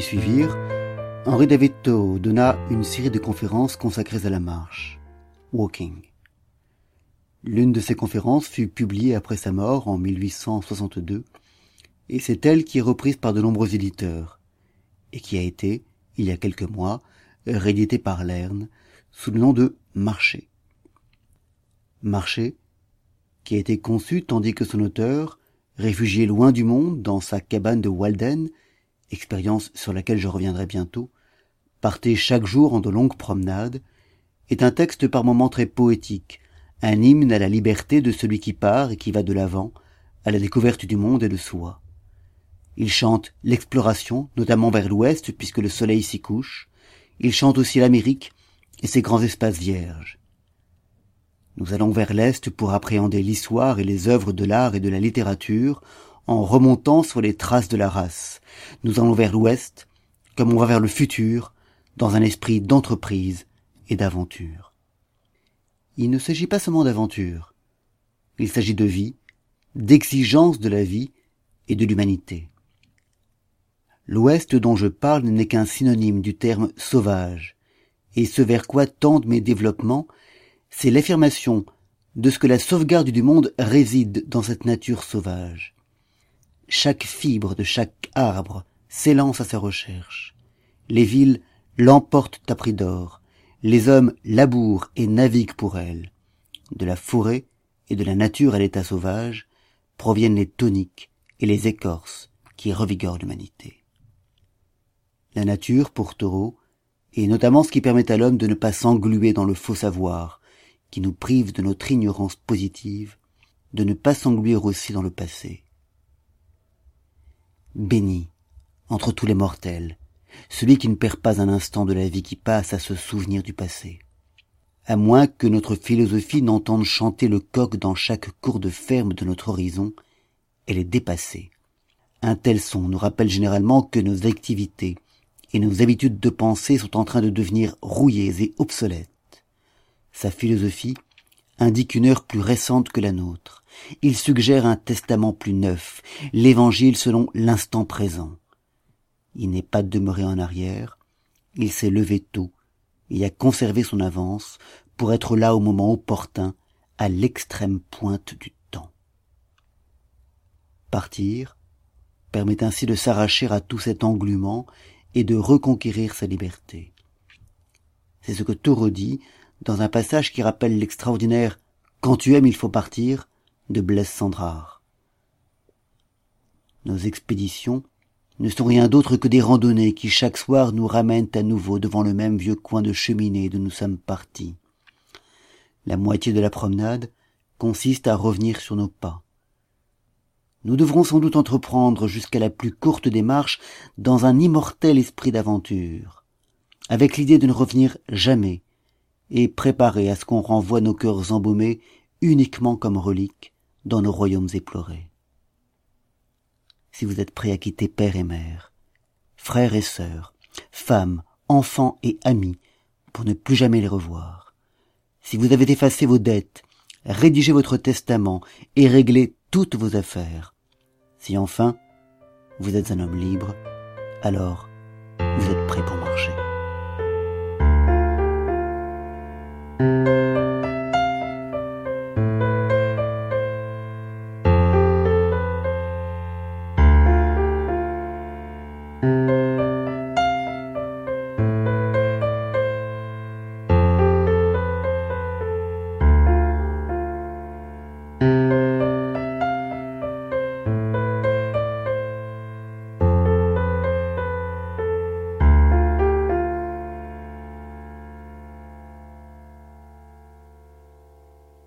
suivirent, Henri David donna une série de conférences consacrées à la marche, Walking. L'une de ces conférences fut publiée après sa mort en 1862, et c'est elle qui est reprise par de nombreux éditeurs, et qui a été, il y a quelques mois, rééditée par Lerne, sous le nom de Marché. Marché, qui a été conçu tandis que son auteur, réfugié loin du monde dans sa cabane de Walden, expérience sur laquelle je reviendrai bientôt, partait chaque jour en de longues promenades, est un texte par moments très poétique, un hymne à la liberté de celui qui part et qui va de l'avant, à la découverte du monde et de soi. Il chante l'exploration, notamment vers l'ouest, puisque le soleil s'y couche. Il chante aussi l'Amérique et ses grands espaces vierges. Nous allons vers l'Est pour appréhender l'histoire et les œuvres de l'art et de la littérature en remontant sur les traces de la race. Nous allons vers l'Ouest comme on va vers le futur dans un esprit d'entreprise et d'aventure. Il ne s'agit pas seulement d'aventure. Il s'agit de vie, d'exigence de la vie et de l'humanité. L'Ouest dont je parle n'est qu'un synonyme du terme sauvage, et ce vers quoi tendent mes développements c'est l'affirmation de ce que la sauvegarde du monde réside dans cette nature sauvage. Chaque fibre de chaque arbre s'élance à sa recherche. Les villes l'emportent à prix d'or. Les hommes labourent et naviguent pour elle. De la forêt et de la nature à l'état sauvage proviennent les toniques et les écorces qui revigorent l'humanité. La nature, pour Taureau, et notamment ce qui permet à l'homme de ne pas s'engluer dans le faux savoir, qui nous prive de notre ignorance positive, de ne pas s'engluer aussi dans le passé. Béni, entre tous les mortels, celui qui ne perd pas un instant de la vie qui passe à se souvenir du passé. À moins que notre philosophie n'entende chanter le coq dans chaque cour de ferme de notre horizon, elle est dépassée. Un tel son nous rappelle généralement que nos activités et nos habitudes de pensée sont en train de devenir rouillées et obsolètes. Sa philosophie indique une heure plus récente que la nôtre. Il suggère un testament plus neuf, l'évangile selon l'instant présent. Il n'est pas demeuré en arrière, il s'est levé tôt et a conservé son avance pour être là au moment opportun, à l'extrême pointe du temps. Partir permet ainsi de s'arracher à tout cet englument et de reconquérir sa liberté. C'est ce que Thoreau dit dans un passage qui rappelle l'extraordinaire Quand tu aimes, il faut partir de Blaise Sandrard. Nos expéditions ne sont rien d'autre que des randonnées qui chaque soir nous ramènent à nouveau devant le même vieux coin de cheminée d'où nous sommes partis. La moitié de la promenade consiste à revenir sur nos pas. Nous devrons sans doute entreprendre jusqu'à la plus courte des marches dans un immortel esprit d'aventure, avec l'idée de ne revenir jamais, et préparer à ce qu'on renvoie nos cœurs embaumés uniquement comme reliques dans nos royaumes éplorés. Si vous êtes prêts à quitter père et mère, frères et sœurs, femmes, enfants et amis, pour ne plus jamais les revoir, si vous avez effacé vos dettes, rédigé votre testament et réglé toutes vos affaires, si enfin vous êtes un homme libre, alors vous êtes prêt pour marcher.